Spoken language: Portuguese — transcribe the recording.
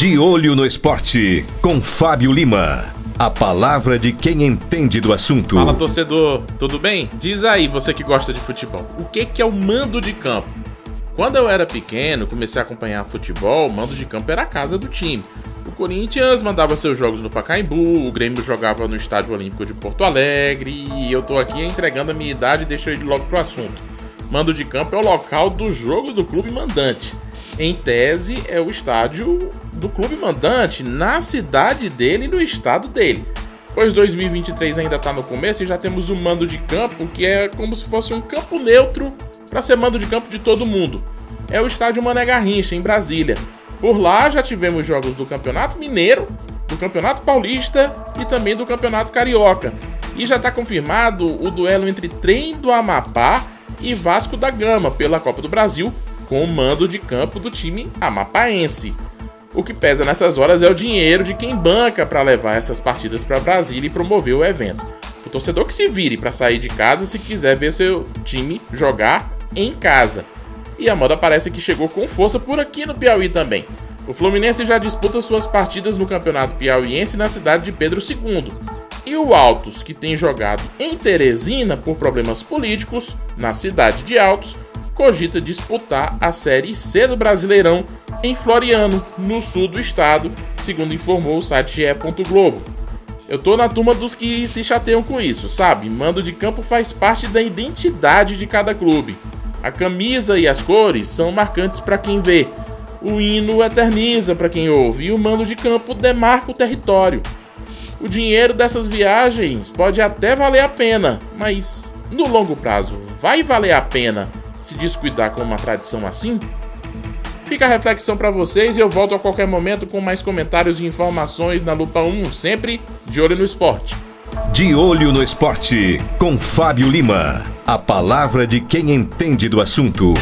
De Olho no Esporte, com Fábio Lima. A palavra de quem entende do assunto. Fala torcedor, tudo bem? Diz aí, você que gosta de futebol, o que, que é o mando de campo? Quando eu era pequeno, comecei a acompanhar futebol, o mando de campo era a casa do time. O Corinthians mandava seus jogos no Pacaembu, o Grêmio jogava no Estádio Olímpico de Porto Alegre, e eu tô aqui entregando a minha idade e deixo ele logo pro assunto. Mando de campo é o local do jogo do clube mandante. Em tese, é o estádio do clube mandante na cidade dele e no estado dele. Pois 2023 ainda está no começo e já temos o mando de campo, que é como se fosse um campo neutro para ser mando de campo de todo mundo. É o estádio Mané Garrincha, em Brasília. Por lá já tivemos jogos do Campeonato Mineiro, do Campeonato Paulista e também do Campeonato Carioca. E já está confirmado o duelo entre Trem do Amapá e Vasco da Gama pela Copa do Brasil, com o mando de campo do time amapaense. O que pesa nessas horas é o dinheiro de quem banca para levar essas partidas para Brasília e promover o evento. O torcedor que se vire para sair de casa se quiser ver seu time jogar em casa. E a moda parece que chegou com força por aqui no Piauí também. O Fluminense já disputa suas partidas no Campeonato Piauiense na cidade de Pedro II. E o Altos, que tem jogado em Teresina por problemas políticos, na cidade de Altos, cogita disputar a Série C do Brasileirão em Floriano, no sul do estado, segundo informou o site GE. Globo. Eu tô na turma dos que se chateiam com isso, sabe? Mando de campo faz parte da identidade de cada clube. A camisa e as cores são marcantes para quem vê. O hino eterniza para quem ouve e o mando de campo demarca o território. O dinheiro dessas viagens pode até valer a pena, mas no longo prazo vai valer a pena se descuidar com uma tradição assim? Fica a reflexão para vocês e eu volto a qualquer momento com mais comentários e informações na Lupa 1, sempre de olho no esporte. De Olho no Esporte, com Fábio Lima. A palavra de quem entende do assunto.